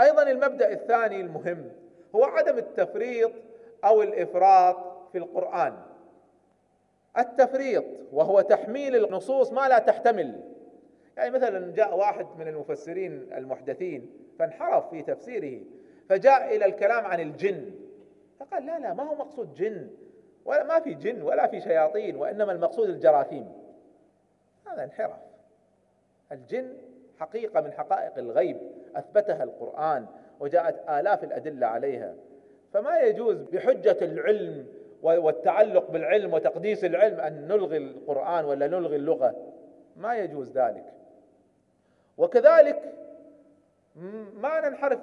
أيضا المبدأ الثاني المهم هو عدم التفريط أو الإفراط في القرآن. التفريط وهو تحميل النصوص ما لا تحتمل. يعني مثلا جاء واحد من المفسرين المحدثين فانحرف في تفسيره فجاء إلى الكلام عن الجن. فقال لا لا ما هو مقصود جن؟ ولا ما في جن ولا في شياطين وإنما المقصود الجراثيم. هذا انحراف. الجن حقيقة من حقائق الغيب. أثبتها القرآن وجاءت آلاف الأدلة عليها. فما يجوز بحجة العلم والتعلق بالعلم وتقديس العلم أن نلغي القرآن ولا نلغي اللغة. ما يجوز ذلك. وكذلك ما ننحرف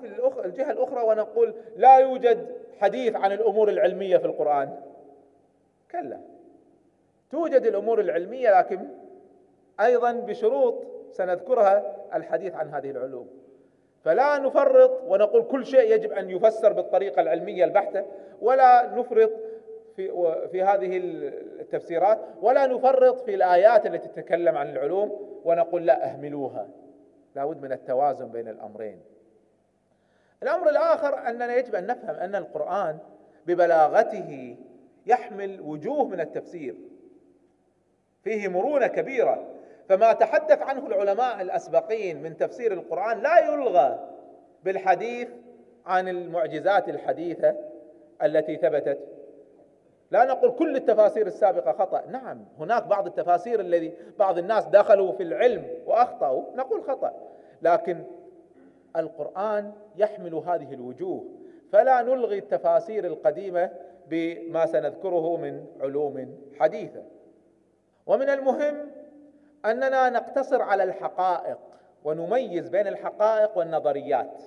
الجهة الأخرى ونقول لا يوجد حديث عن الأمور العلمية في القرآن. كلا. توجد الأمور العلمية لكن أيضا بشروط سنذكرها الحديث عن هذه العلوم. فلا نفرط ونقول كل شيء يجب أن يفسر بالطريقة العلمية البحتة ولا نفرط في في هذه التفسيرات ولا نفرط في الآيات التي تتكلم عن العلوم ونقول لا اهملوها. لابد من التوازن بين الأمرين. الأمر الآخر أننا يجب أن نفهم أن القرآن ببلاغته يحمل وجوه من التفسير. فيه مرونة كبيرة. فما تحدث عنه العلماء الأسبقين من تفسير القرآن لا يلغى بالحديث عن المعجزات الحديثة التي ثبتت. لا نقول كل التفاسير السابقة خطأ. نعم هناك بعض التفاسير الذي بعض الناس دخلوا في العلم وأخطأوا نقول خطأ. لكن القرآن يحمل هذه الوجوه. فلا نلغي التفاسير القديمة بما سنذكره من علوم حديثة. ومن المهم أننا نقتصر على الحقائق ونميز بين الحقائق والنظريات.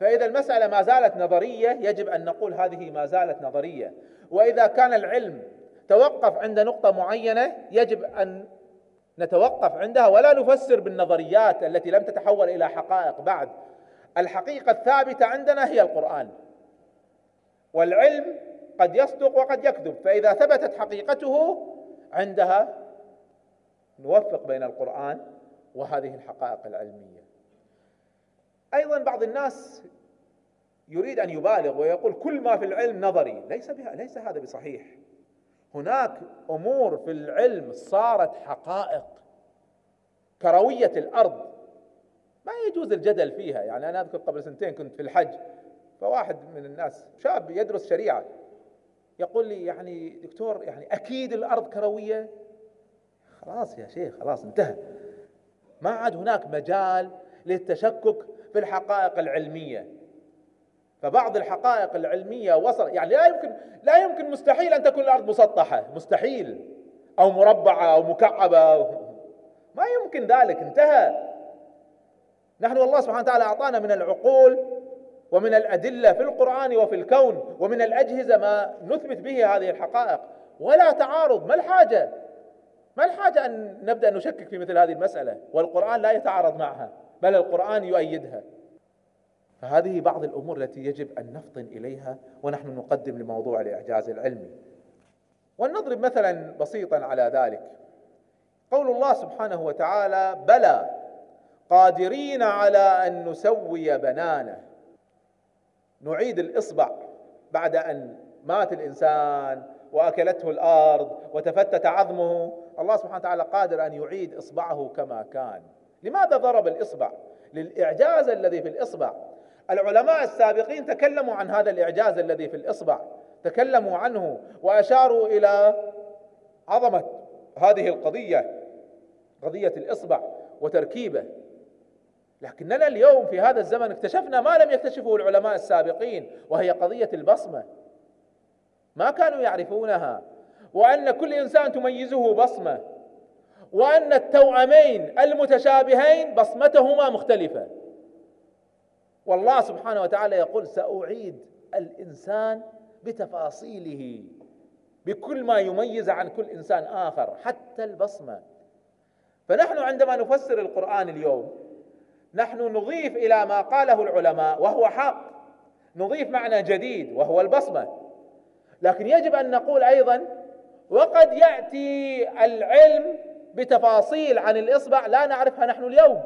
فإذا المسألة ما زالت نظرية يجب أن نقول هذه ما زالت نظرية. وإذا كان العلم توقف عند نقطة معينة يجب أن نتوقف عندها ولا نفسر بالنظريات التي لم تتحول إلى حقائق بعد. الحقيقة الثابتة عندنا هي القرآن. والعلم قد يصدق وقد يكذب فإذا ثبتت حقيقته عندها نوفق بين القرآن وهذه الحقائق العلمية. أيضا بعض الناس يريد أن يبالغ ويقول كل ما في العلم نظري. ليس بها ليس هذا بصحيح. هناك أمور في العلم صارت حقائق كروية الأرض. ما يجوز الجدل فيها. يعني أنا أذكر قبل سنتين كنت في الحج فواحد من الناس شاب يدرس شريعة يقول لي يعني دكتور يعني أكيد الأرض كروية خلاص يا شيخ خلاص انتهى. ما عاد هناك مجال للتشكك في الحقائق العلمية. فبعض الحقائق العلمية وصل يعني لا يمكن لا يمكن مستحيل أن تكون الأرض مسطحة مستحيل. أو مربعة أو مكعبة. ما يمكن ذلك انتهى. نحن الله سبحانه وتعالى أعطانا من العقول ومن الأدلة في القرآن وفي الكون ومن الأجهزة ما نثبت به هذه الحقائق. ولا تعارض ما الحاجة؟ ما الحاجة أن نبدأ نشكك في مثل هذه المسألة؟ والقرآن لا يتعارض معها بل القرآن يؤيدها. فهذه بعض الأمور التي يجب أن نفطن إليها ونحن نقدم لموضوع الإعجاز العلمي. ولنضرب مثلا بسيطا على ذلك. قول الله سبحانه وتعالى بلى قادرين على أن نسوي بنانة. نعيد الإصبع بعد أن مات الإنسان وأكلته الأرض وتفتت عظمه. الله سبحانه وتعالى قادر أن يعيد إصبعه كما كان. لماذا ضرب الإصبع؟ للإعجاز الذي في الإصبع. العلماء السابقين تكلموا عن هذا الإعجاز الذي في الإصبع. تكلموا عنه وأشاروا إلى عظمة هذه القضية قضية الإصبع وتركيبه. لكننا اليوم في هذا الزمن اكتشفنا ما لم يكتشفه العلماء السابقين وهي قضية البصمة. ما كانوا يعرفونها. وأن كل إنسان تميزه بصمة. وأن التوأمين المتشابهين بصمتهما مختلفة. والله سبحانه وتعالى يقول سأعيد الإنسان بتفاصيله. بكل ما يميز عن كل إنسان آخر حتى البصمة. فنحن عندما نفسر القرآن اليوم نحن نضيف إلى ما قاله العلماء وهو حق. نضيف معنى جديد وهو البصمة. لكن يجب أن نقول أيضا وقد يأتي العلم بتفاصيل عن الإصبع لا نعرفها نحن اليوم.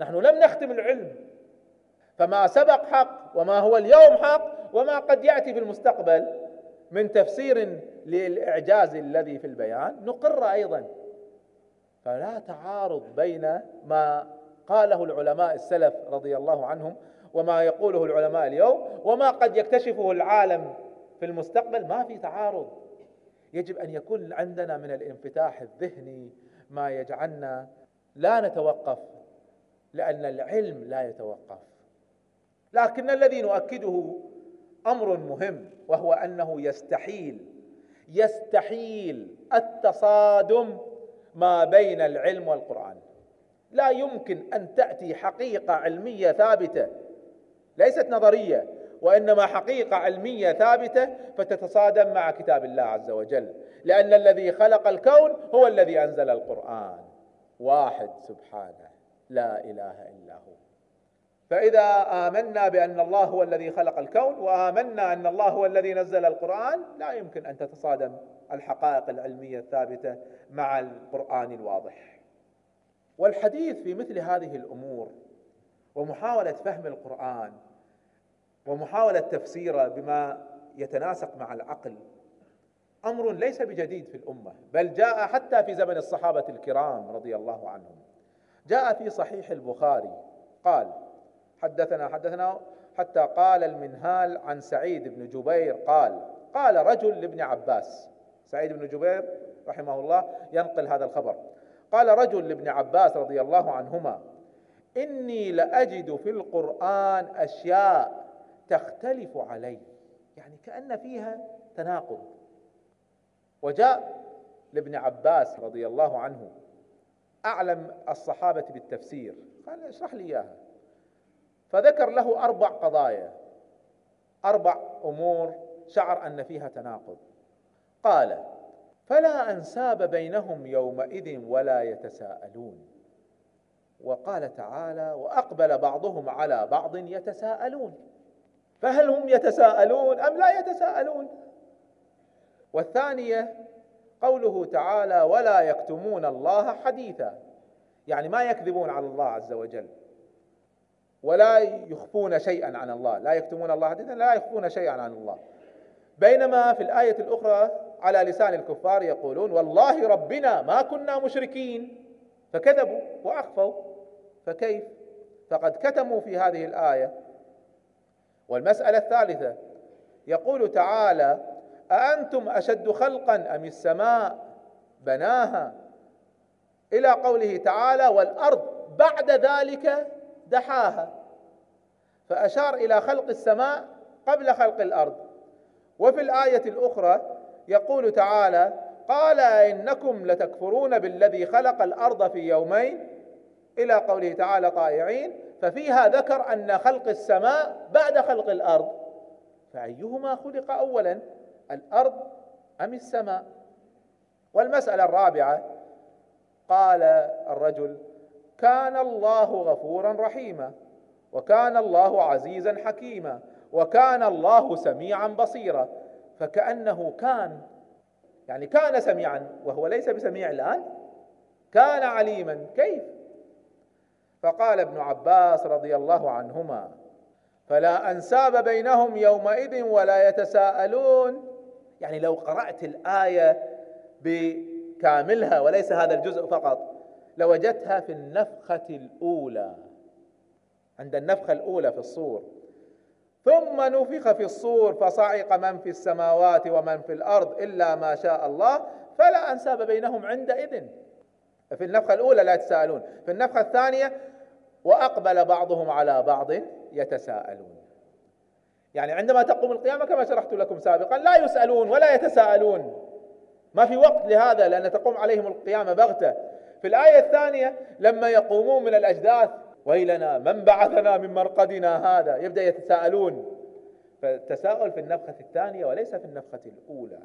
نحن لم نختم العلم. فما سبق حق وما هو اليوم حق وما قد يأتي في المستقبل من تفسير للإعجاز الذي في البيان نقر أيضا. فلا تعارض بين ما قاله العلماء السلف رضي الله عنهم وما يقوله العلماء اليوم وما قد يكتشفه العالم في المستقبل ما في تعارض. يجب أن يكون عندنا من الانفتاح الذهني ما يجعلنا لا نتوقف لأن العلم لا يتوقف. لكن الذي نؤكده أمر مهم وهو أنه يستحيل يستحيل التصادم ما بين العلم والقرآن. لا يمكن أن تأتي حقيقة علمية ثابتة ليست نظرية. وإنما حقيقة علمية ثابتة فتتصادم مع كتاب الله عز وجل. لأن الذي خلق الكون هو الذي أنزل القرآن. واحد سبحانه. لا إله إلا هو. فإذا آمنا بأن الله هو الذي خلق الكون وآمنا أن الله هو الذي نزل القرآن لا يمكن أن تتصادم الحقائق العلمية الثابتة مع القرآن الواضح. والحديث في مثل هذه الأمور ومحاولة فهم القرآن ومحاولة تفسيره بما يتناسق مع العقل أمر ليس بجديد في الأمة بل جاء حتى في زمن الصحابة الكرام رضي الله عنهم. جاء في صحيح البخاري قال حدثنا حدثنا حتى قال المنهال عن سعيد بن جبير قال قال رجل لابن عباس سعيد بن جبير رحمه الله ينقل هذا الخبر. قال رجل لابن عباس رضي الله عنهما إني لأجد في القرآن أشياء تختلف عليه يعني كأن فيها تناقض. وجاء لابن عباس رضي الله عنه أعلم الصحابة بالتفسير قال اشرح لي إياها. فذكر له أربع قضايا أربع أمور شعر أن فيها تناقض. قال فلا أنساب بينهم يومئذ ولا يتساءلون. وقال تعالى وأقبل بعضهم على بعض يتساءلون. فهل هم يتساءلون أم لا يتساءلون؟ والثانية قوله تعالى ولا يكتمون الله حديثا. يعني ما يكذبون على الله عز وجل. ولا يخفون شيئا عن الله. لا يكتمون الله حديثا لا يخفون شيئا عن الله. بينما في الآية الأخرى على لسان الكفار يقولون والله ربنا ما كنا مشركين. فكذبوا وأخفوا. فكيف؟ فقد كتموا في هذه الآية والمسألة الثالثة يقول تعالى أأنتم أشد خلقا أم السماء بناها؟ إلى قوله تعالى والأرض بعد ذلك دحاها. فأشار إلى خلق السماء قبل خلق الأرض. وفي الآية الأخرى يقول تعالى قال إنكم لتكفرون بالذي خلق الأرض في يومين. إلى قوله تعالى طائعين. ففيها ذكر أن خلق السماء بعد خلق الأرض. فأيهما خلق أولا الأرض أم السماء؟ والمسألة الرابعة قال الرجل كان الله غفورا رحيما وكان الله عزيزا حكيما وكان الله سميعا بصيرا. فكأنه كان يعني كان سميعا وهو ليس بسميع الآن كان عليما. كيف؟ فقال ابن عباس رضي الله عنهما فلا أنساب بينهم يومئذ ولا يتساءلون. يعني لو قرأت الآية بكاملها وليس هذا الجزء فقط لوجدتها في النفخة الأولى عند النفخة الأولى في الصور. ثم نفخ في الصور فصعق من في السماوات ومن في الأرض إلا ما شاء الله فلا أنساب بينهم عندئذ. في النفخة الأولى لا يتساءلون. في النفخة الثانية وأقبل بعضهم على بعض يتساءلون. يعني عندما تقوم القيامة كما شرحت لكم سابقا لا يسألون ولا يتساءلون. ما في وقت لهذا لأن تقوم عليهم القيامة بغتة. في الآية الثانية لما يقومون من الأجداث ويلنا من بعثنا من مرقدنا هذا؟ يبدأ يتساءلون. فالتساؤل في النفخة الثانية وليس في النفخة الأولى.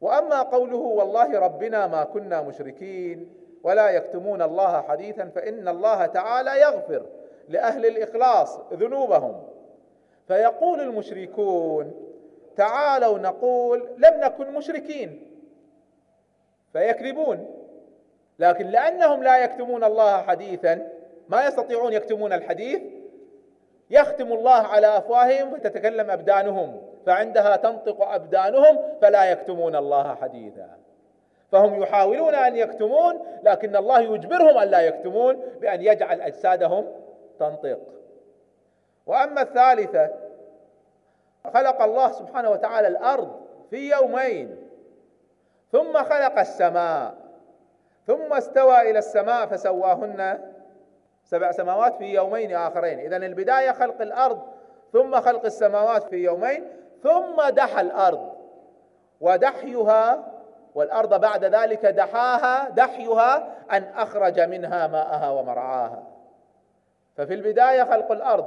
وأما قوله والله ربنا ما كنا مشركين ولا يكتمون الله حديثا فإن الله تعالى يغفر لأهل الإخلاص ذنوبهم. فيقول المشركون تعالوا نقول لم نكن مشركين. فيكذبون لكن لأنهم لا يكتمون الله حديثا ما يستطيعون يكتمون الحديث يختم الله على أفواههم فتتكلم أبدانهم. فعندها تنطق أبدانهم فلا يكتمون الله حديثا. فهم يحاولون أن يكتمون لكن الله يجبرهم أن لا يكتمون بأن يجعل أجسادهم تنطق. وأما الثالثة خلق الله سبحانه وتعالى الأرض في يومين ثم خلق السماء ثم استوى إلى السماء فسواهن سبع سماوات في يومين آخرين. اذا البداية خلق الأرض ثم خلق السماوات في يومين ثم دحى الأرض. ودحيها والأرض بعد ذلك دحاها دحيها أن أخرج منها ماءها ومرعاها. ففي البداية خلق الأرض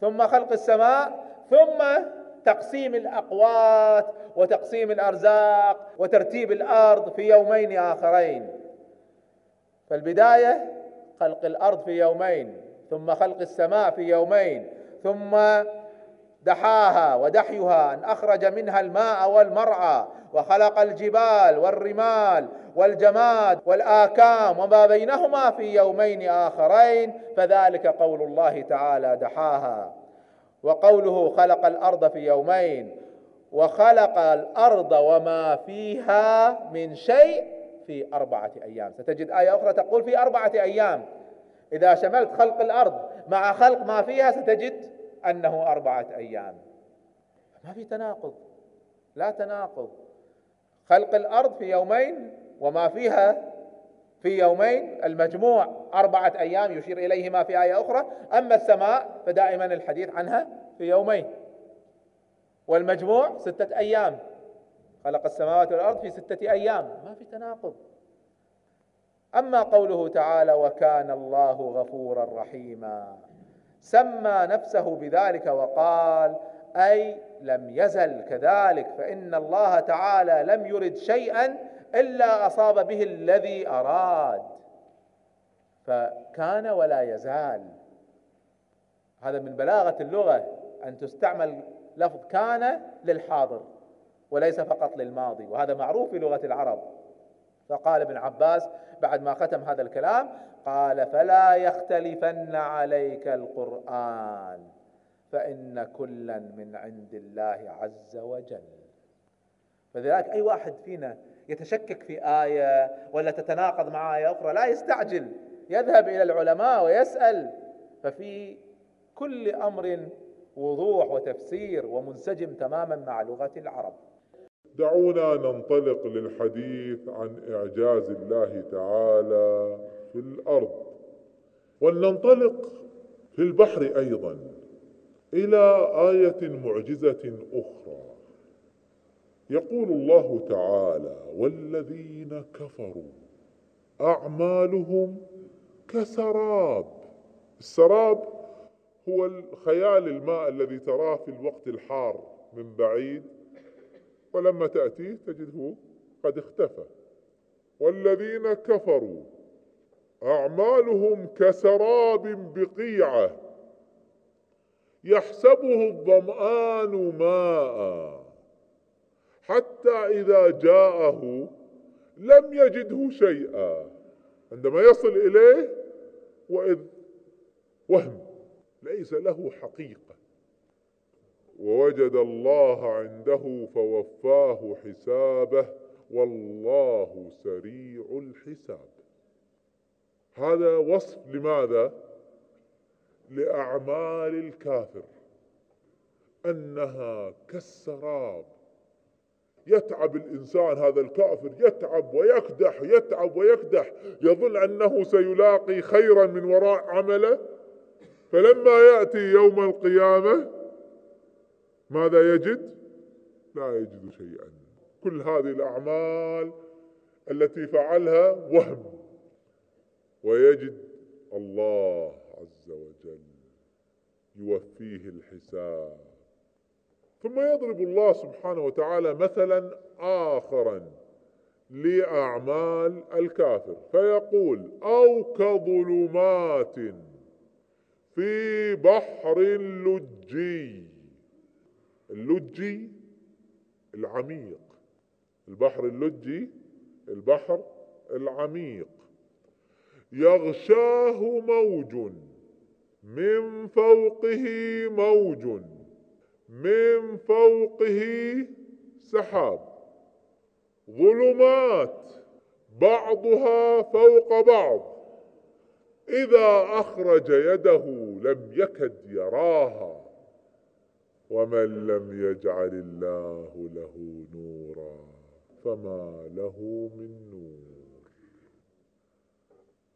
ثم خلق السماء ثم تقسيم الأقوات وتقسيم الأرزاق وترتيب الأرض في يومين آخرين. فالبداية خلق الأرض في يومين ثم خلق السماء في يومين ثم دحاها ودحيها أن أخرج منها الماء والمرعى وخلق الجبال والرمال والجماد والآكام وما بينهما في يومين آخرين فذلك قول الله تعالى دحاها. وقوله خلق الأرض في يومين وخلق الأرض وما فيها من شيء في أربعة أيام. ستجد آية أخرى تقول في أربعة أيام. إذا شملت خلق الأرض مع خلق ما فيها ستجد أنه أربعة أيام. ما في تناقض. لا تناقض. خلق الأرض في يومين وما فيها في يومين. المجموع أربعة أيام يشير إليهما في آية أخرى. أما السماء فدائما الحديث عنها في يومين. والمجموع ستة أيام. خلق السماوات والأرض في ستة أيام. ما في تناقض. أما قوله تعالى وكان الله غفورا رحيما. سمى نفسه بذلك وقال أي لم يزل كذلك فإن الله تعالى لم يرد شيئا إلا أصاب به الذي أراد. فكان ولا يزال. هذا من بلاغة اللغة أن تستعمل لفظ كان للحاضر وليس فقط للماضي وهذا معروف في لغة العرب. فقال ابن عباس بعد ما ختم هذا الكلام قال فلا يختلفن عليك القرآن فإن كلا من عند الله عز وجل. فلذلك أي واحد فينا يتشكك في آية ولا تتناقض مع آية أخرى لا يستعجل يذهب إلى العلماء ويسأل. ففي كل أمر وضوح وتفسير ومنسجم تماما مع لغة العرب. دعونا ننطلق للحديث عن إعجاز الله تعالى في الأرض. ولننطلق في البحر أيضا إلى آية معجزة أخرى. يقول الله تعالى والذين كفروا أعمالهم كسراب. السراب هو الخيال الماء الذي تراه في الوقت الحار من بعيد. ولما تأتيه تجده قد اختفى. والذين كفروا أعمالهم كسراب بقيعة. يحسبه الظمآن ماء. حتى إذا جاءه لم يجده شيئا. عندما يصل إليه وإذ وهم ليس له حقيقة. ووجد الله عنده فوفاه حسابه والله سريع الحساب. هذا وصف لماذا؟ لأعمال الكافر أنها كالسراب. يتعب الإنسان هذا الكافر يتعب ويكدح يتعب ويكدح. يظن أنه سيلاقي خيرا من وراء عمله. فلما يأتي يوم القيامة ماذا يجد؟ لا يجد شيئا. كل هذه الأعمال التي فعلها وهم. ويجد الله عز وجل يوفيه الحساب. ثم يضرب الله سبحانه وتعالى مثلا اخرا لأعمال الكافر فيقول أو كظلمات في بحر لجي. اللجي العميق. البحر اللجي البحر العميق. يغشاه موج من فوقه موج من فوقه سحاب. ظلمات بعضها فوق بعض. إذا أخرج يده لم يكد يراها. ومن لم يجعل الله له نورا فما له من نور.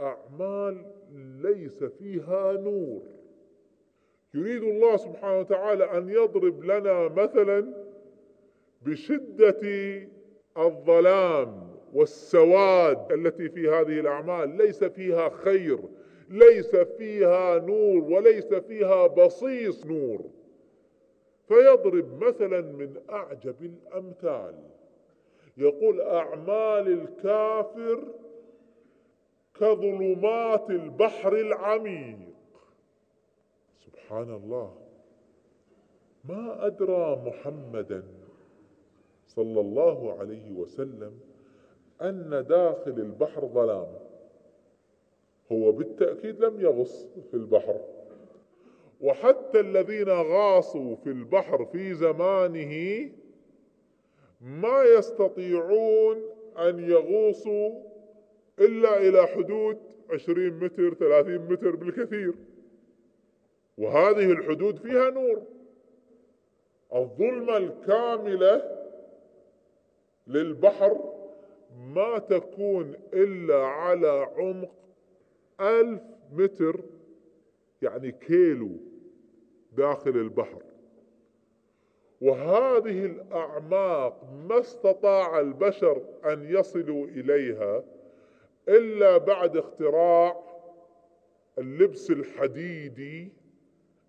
أعمال ليس فيها نور. يريد الله سبحانه وتعالى أن يضرب لنا مثلا بشدة الظلام والسواد التي في هذه الأعمال. ليس فيها خير ليس فيها نور وليس فيها بصيص نور. فيضرب مثلا من أعجب الأمثال. يقول أعمال الكافر كظلمات البحر العميق. سبحان الله. ما أدرى محمدا صلى الله عليه وسلم أن داخل البحر ظلام. هو بالتأكيد لم يغص في البحر. وحتى الذين غاصوا في البحر في زمانه ما يستطيعون أن يغوصوا إلا إلى حدود عشرين متر ثلاثين متر بالكثير. وهذه الحدود فيها نور. الظلمة الكاملة للبحر ما تكون إلا على عمق ألف متر يعني كيلو داخل البحر. وهذه الأعماق ما استطاع البشر أن يصلوا إليها إلا بعد اختراع اللبس الحديدي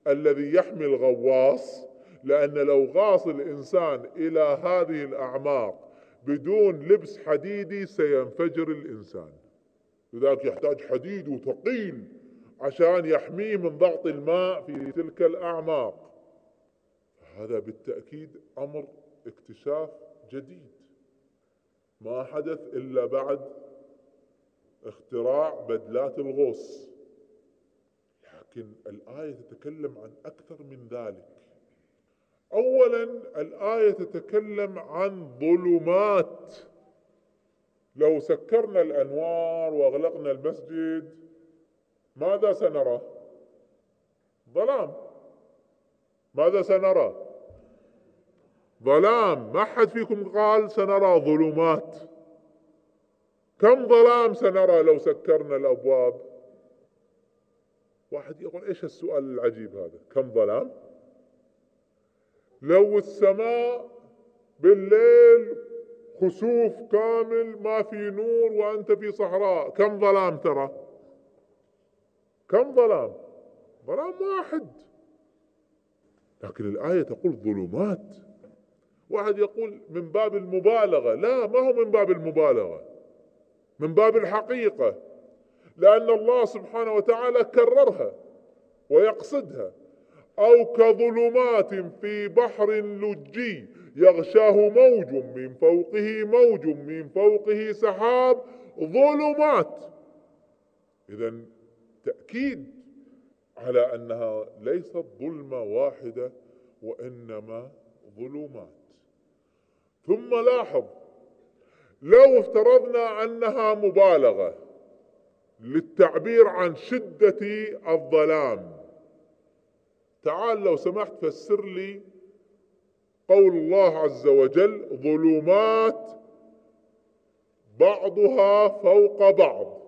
الذي يحمي الغواص لأن لو غاص الإنسان إلى هذه الأعماق بدون لبس حديدي سينفجر الإنسان. لذلك يحتاج حديد وثقيل. عشان يحميه من ضغط الماء في تلك الأعماق. هذا بالتأكيد أمر اكتشاف جديد. ما حدث إلا بعد اختراع بدلات الغوص. لكن الآية تتكلم عن أكثر من ذلك. أولا الآية تتكلم عن ظلمات. لو سكرنا الأنوار وأغلقنا المسجد ماذا سنرى؟ ظلام. ماذا سنرى؟ ظلام. ما حد فيكم قال سنرى ظلمات. كم ظلام سنرى لو سكرنا الأبواب؟ واحد يقول إيش السؤال العجيب هذا؟ كم ظلام؟ لو السماء بالليل خسوف كامل ما في نور وأنت في صحراء كم ظلام ترى؟ كم ظلام؟ ظلام واحد. لكن الآية تقول ظلمات. واحد يقول من باب المبالغة. لا ما هو من باب المبالغة. من باب الحقيقة. لأن الله سبحانه وتعالى كررها ويقصدها. أو كظلمات في بحر لجي يغشاه موج من فوقه موج من فوقه سحاب. ظلمات. إذا تأكيد على أنها ليست ظلمة واحدة وإنما ظلمات. ثم لاحظ لو افترضنا أنها مبالغة للتعبير عن شدة الظلام تعال لو سمحت فسر لي قول الله عز وجل ظلمات بعضها فوق بعض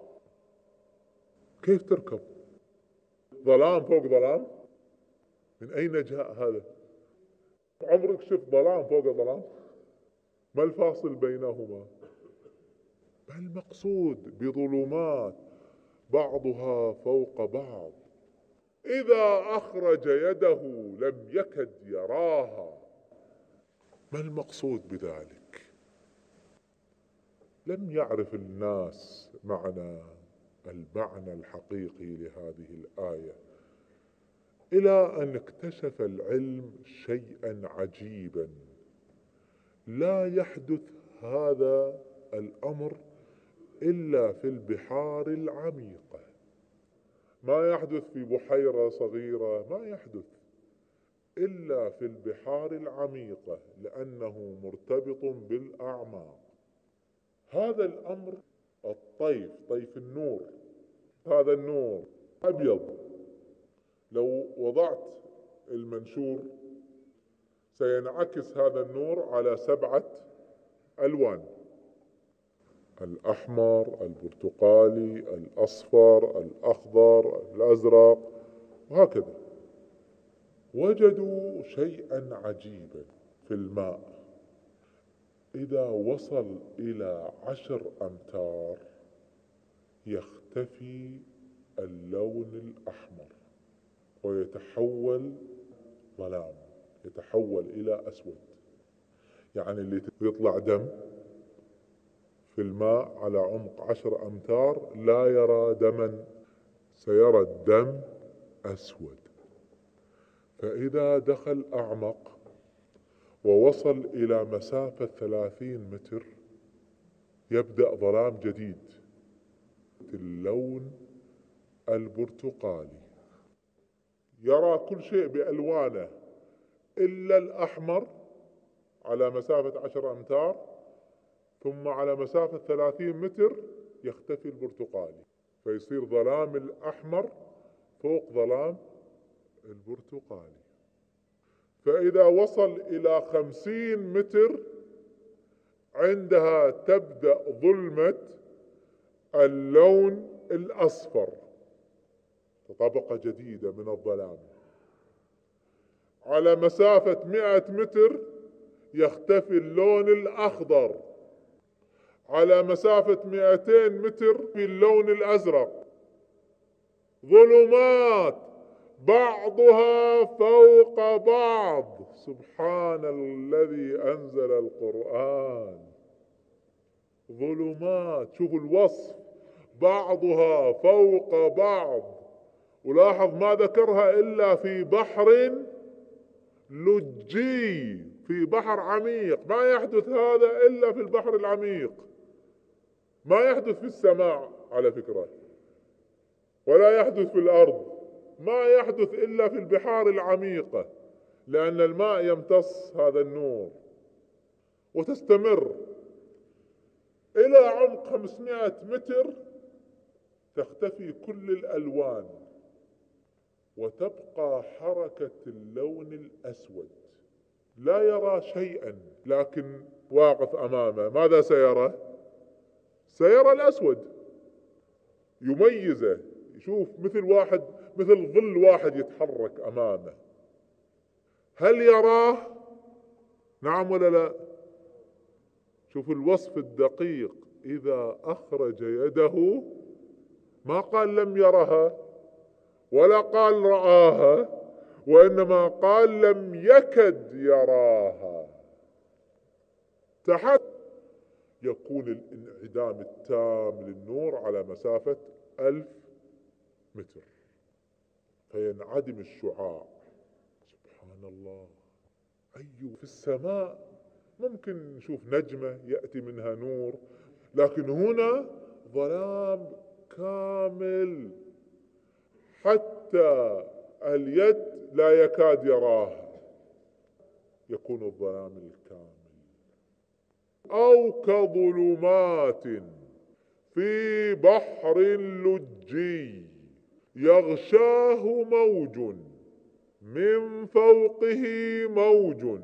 كيف تركب؟ ظلام فوق ظلام؟ من أين جاء هذا؟ عمرك شفت ظلام فوق ظلام؟ ما الفاصل بينهما؟ ما المقصود بظلمات بعضها فوق بعض. إذا أخرج يده لم يكد يراها. ما المقصود بذلك؟ لم يعرف الناس معنى المعنى الحقيقي لهذه الآية. إلى أن اكتشف العلم شيئا عجيبا لا يحدث هذا الأمر إلا في البحار العميقة. ما يحدث في بحيرة صغيرة ما يحدث إلا في البحار العميقة لأنه مرتبط بالأعماق. هذا الأمر الطيف طيف النور هذا النور أبيض. لو وضعت المنشور سينعكس هذا النور على سبعة ألوان. الأحمر البرتقالي الأصفر الأخضر الأزرق وهكذا. وجدوا شيئا عجيبا في الماء. إذا وصل إلى عشر أمتار يختفي اللون الأحمر ويتحول ظلام يتحول إلى أسود. يعني اللي يطلع دم في الماء على عمق عشر أمتار لا يرى دما سيرى الدم أسود. فإذا دخل أعمق ووصل إلى مسافة ثلاثين متر يبدأ ظلام جديد. اللون البرتقالي. يرى كل شيء بألوانه إلا الأحمر على مسافة عشر أمتار ثم على مسافة ثلاثين متر يختفي البرتقالي فيصير ظلام الأحمر فوق ظلام البرتقالي. فإذا وصل إلى خمسين متر عندها تبدأ ظلمة اللون الأصفر. طبقة جديدة من الظلام. على مسافة مئة متر يختفي اللون الأخضر. على مسافة 200 متر في اللون الأزرق. ظلمات بعضها فوق بعض. سبحان الذي أنزل القرآن. ظلمات شوفوا الوصف. بعضها فوق بعض. ولاحظ ما ذكرها إلا في بحر لجي في بحر عميق. ما يحدث هذا إلا في البحر العميق. ما يحدث في السماء على فكرة ولا يحدث في الأرض. ما يحدث إلا في البحار العميقة لأن الماء يمتص هذا النور. وتستمر. إلى عمق 500 متر تختفي كل الألوان وتبقى حركة اللون الأسود. لا يرى شيئا لكن واقف أمامه. ماذا سيرى؟ سيرى الأسود. يميزه. يشوف مثل واحد مثل ظل واحد يتحرك أمامه. هل يراه؟ نعم ولا لا؟ شوف الوصف الدقيق إذا أخرج يده ما قال لم يرها ولا قال رآها وإنما قال لم يكد يراها. تحت يكون الانعدام التام للنور على مسافة ألف متر فينعدم الشعاع. سبحان الله. أي في السماء. ممكن نشوف نجمة يأتي منها نور لكن هنا ظلام كامل. حتى اليد لا يكاد يراها. يكون الظلام الكامل. أو كظلمات في بحر لجي. يغشاه موج من فوقه موج.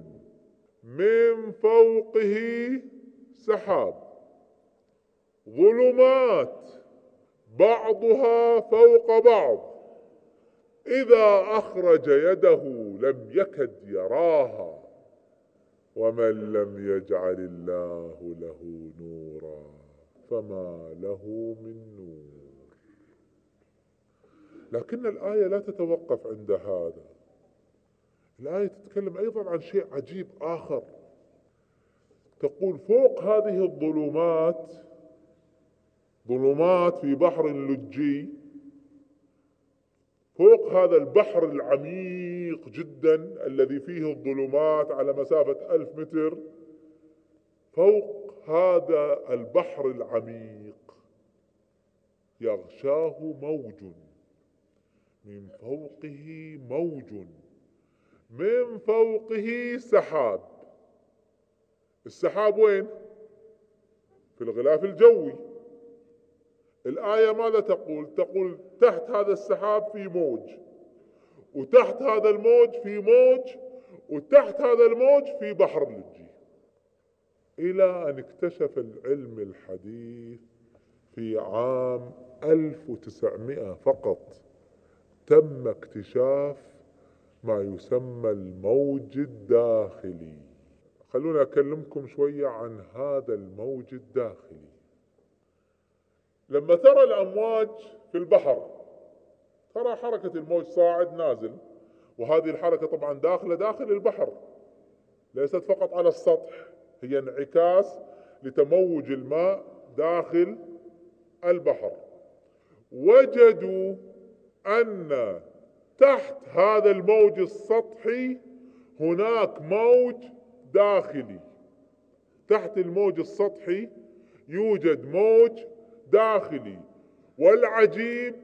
من فوقه سحاب. ظلمات بعضها فوق بعض. إذا أخرج يده لم يكد يراها ومن لم يجعل الله له نورا فما له من نور. لكن الآية لا تتوقف عند هذا. الآية تتكلم أيضا عن شيء عجيب آخر. تقول فوق هذه الظلمات ظلمات في بحر لجي فوق هذا البحر العميق جدا الذي فيه الظلمات على مسافة ألف متر فوق هذا البحر العميق يغشاه موج من فوقه موج. من فوقه سحاب. السحاب وين؟ في الغلاف الجوي. الآية ماذا تقول؟ تقول تحت هذا السحاب في موج وتحت هذا الموج في موج وتحت هذا الموج في بحر لجي إلى أن اكتشف العلم الحديث في عام 1900 فقط تم اكتشاف ما يسمى الموج الداخلي. خلونا أكلمكم شوية عن هذا الموج الداخلي. لما ترى الأمواج في البحر ترى حركة الموج صاعد نازل وهذه الحركة طبعا داخلة داخل البحر ليست فقط على السطح هي انعكاس لتموج الماء داخل البحر. وجدوا أن تحت هذا الموج السطحي هناك موج داخلي. تحت الموج السطحي يوجد موج داخلي. والعجيب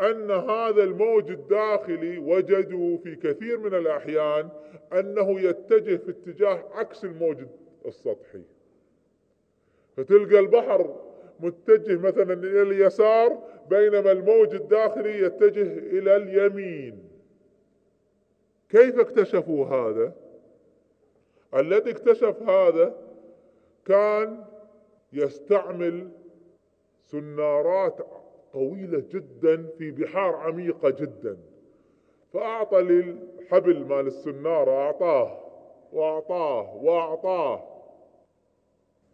أن هذا الموج الداخلي وجدوا في كثير من الأحيان أنه يتجه في اتجاه عكس الموج السطحي. فتلقى البحر متجه مثلا إلى اليسار بينما الموج الداخلي يتجه إلى اليمين. كيف اكتشفوا هذا؟ الذي اكتشف هذا كان يستعمل سنارات طويلة جدا في بحار عميقة جدا. فأعطى للحبل مال السنارة أعطاه وأعطاه وأعطاه.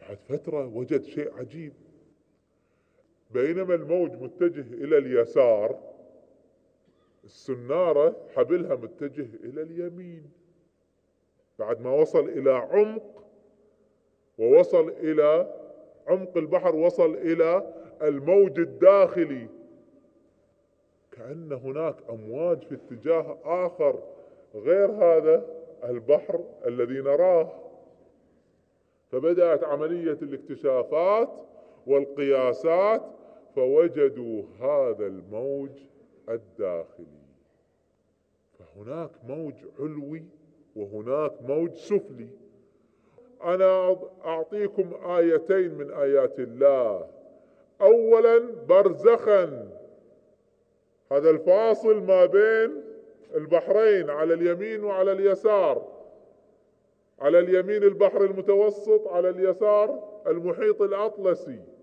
بعد فترة وجد شيء عجيب. بينما الموج متجه إلى اليسار السنارة حبلها متجه إلى اليمين. بعد ما وصل إلى عمق ووصل إلى عمق البحر وصل إلى الموج الداخلي. كأن هناك أمواج في اتجاه آخر غير هذا البحر الذي نراه. فبدأت عملية الاكتشافات والقياسات فوجدوا هذا الموج الداخلي. فهناك موج علوي وهناك موج سفلي. أنا أعطيكم آيتين من آيات الله. اولا برزخا. هذا الفاصل ما بين البحرين على اليمين وعلى اليسار. على اليمين البحر المتوسط على اليسار المحيط الأطلسي.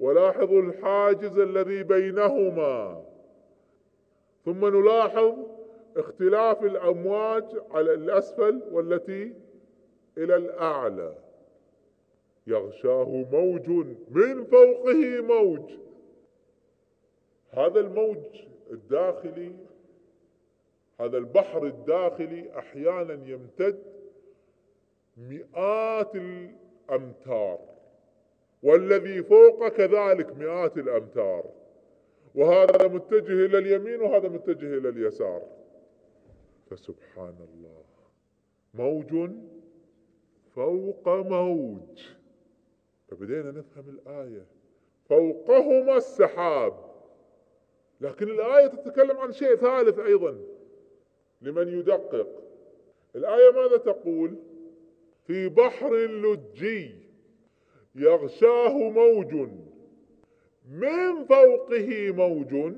ولاحظوا الحاجز الذي بينهما. ثم نلاحظ اختلاف الأمواج على الأسفل والتي إلى الأعلى. يغشاه موج من فوقه موج. هذا الموج الداخلي هذا البحر الداخلي أحيانا يمتد مئات الأمتار. والذي فوق كذلك مئات الأمتار. وهذا متجه إلى اليمين وهذا متجه إلى اليسار. فسبحان الله موج فوق موج. فبدينا نفهم الآية. فوقهما السحاب. لكن الآية تتكلم عن شيء ثالث أيضا لمن يدقق. الآية ماذا تقول؟ في بحر لجي يغشاه موج. من فوقه موج؟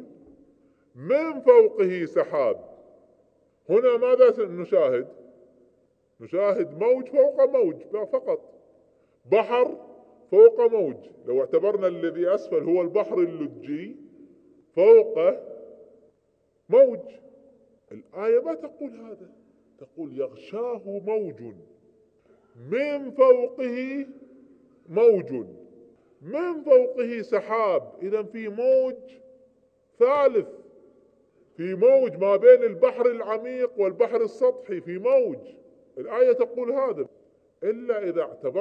من فوقه سحاب. هنا ماذا نشاهد؟ نشاهد موج فوق موج فقط. بحر فوق موج. لو اعتبرنا الذي أسفل هو البحر اللجي فوقه موج. الآية ما تقول هذا؟ تقول يغشاه موج. من فوقه موج. من فوقه سحاب إذا في موج ثالث. في موج ما بين البحر العميق والبحر السطحي في موج. الآية تقول هذا. إلا إذا اعتبر